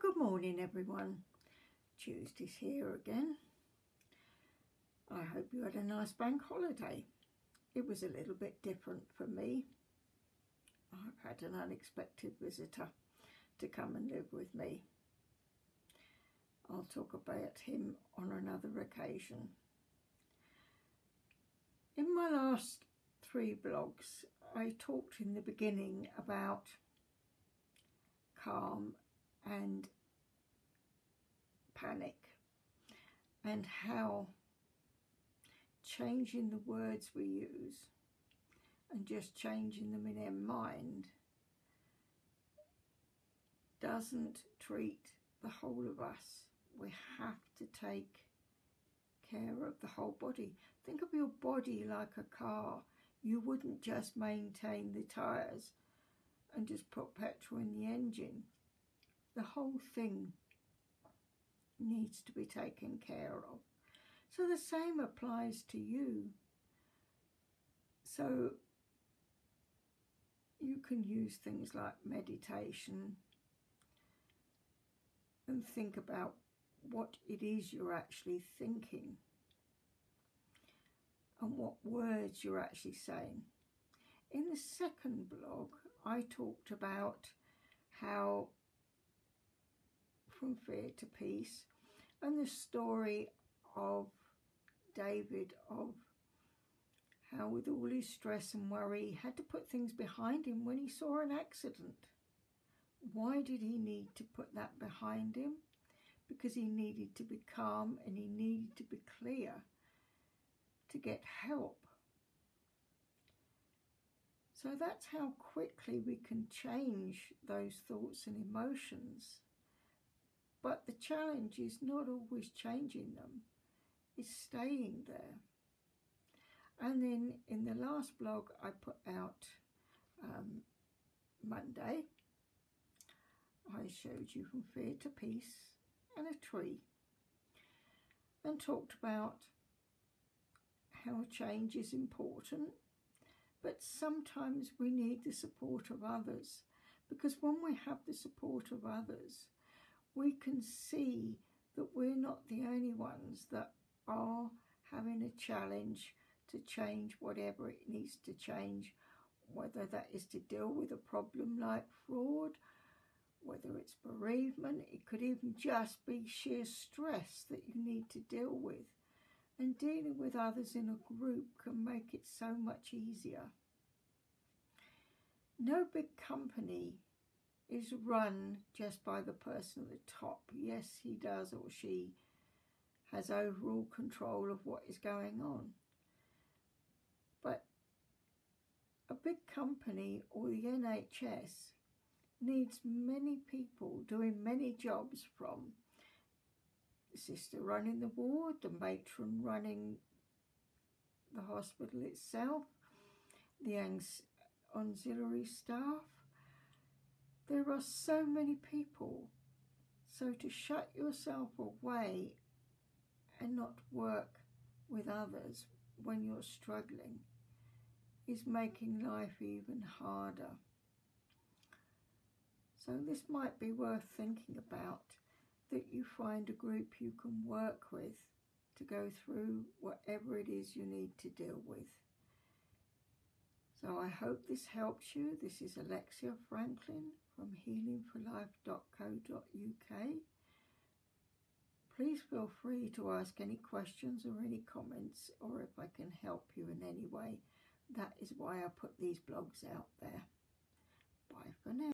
good morning everyone. Tuesday's here again. I hope you had a nice bank holiday. It was a little bit different for me. I've had an unexpected visitor to come and live with me. I'll talk about him on another occasion. In my last three blogs, I talked in the beginning about calm and panic and how changing the words we use and just changing them in our mind doesn't treat the whole of us. We have to take care of the whole body. Think of your body like a car. You wouldn't just maintain the tyres and just put petrol in the engine the whole thing needs to be taken care of. So the same applies to you. So you can use things like meditation and think about what it is you're actually thinking and what words you're actually saying. In the second blog, I talked about how from fear to peace and the story of David of how with all his stress and worry he had to put things behind him when he saw an accident. Why did he need to put that behind him? Because he needed to be calm and he needed to be clear to get help. So that's how quickly we can change those thoughts and emotions but the challenge is not always changing them, it's staying there. And then in the last blog I put out um, Monday, I showed you from fear to peace and a tree and talked about how change is important but sometimes we need the support of others because when we have the support of others we can see that we're not the only ones that are having a challenge to change whatever it needs to change, whether that is to deal with a problem like fraud, whether it's bereavement, it could even just be sheer stress that you need to deal with. And dealing with others in a group can make it so much easier. No big company is run just by the person at the top. Yes, he does or she has overall control of what is going on. But a big company or the NHS needs many people doing many jobs from the sister running the ward, the matron running the hospital itself, the auxiliary staff, there are so many people. So to shut yourself away and not work with others when you're struggling is making life even harder. So this might be worth thinking about, that you find a group you can work with to go through whatever it is you need to deal with. So I hope this helps you. This is Alexia Franklin from healingforlife.co.uk. Please feel free to ask any questions or any comments or if I can help you in any way. That is why I put these blogs out there. Bye for now.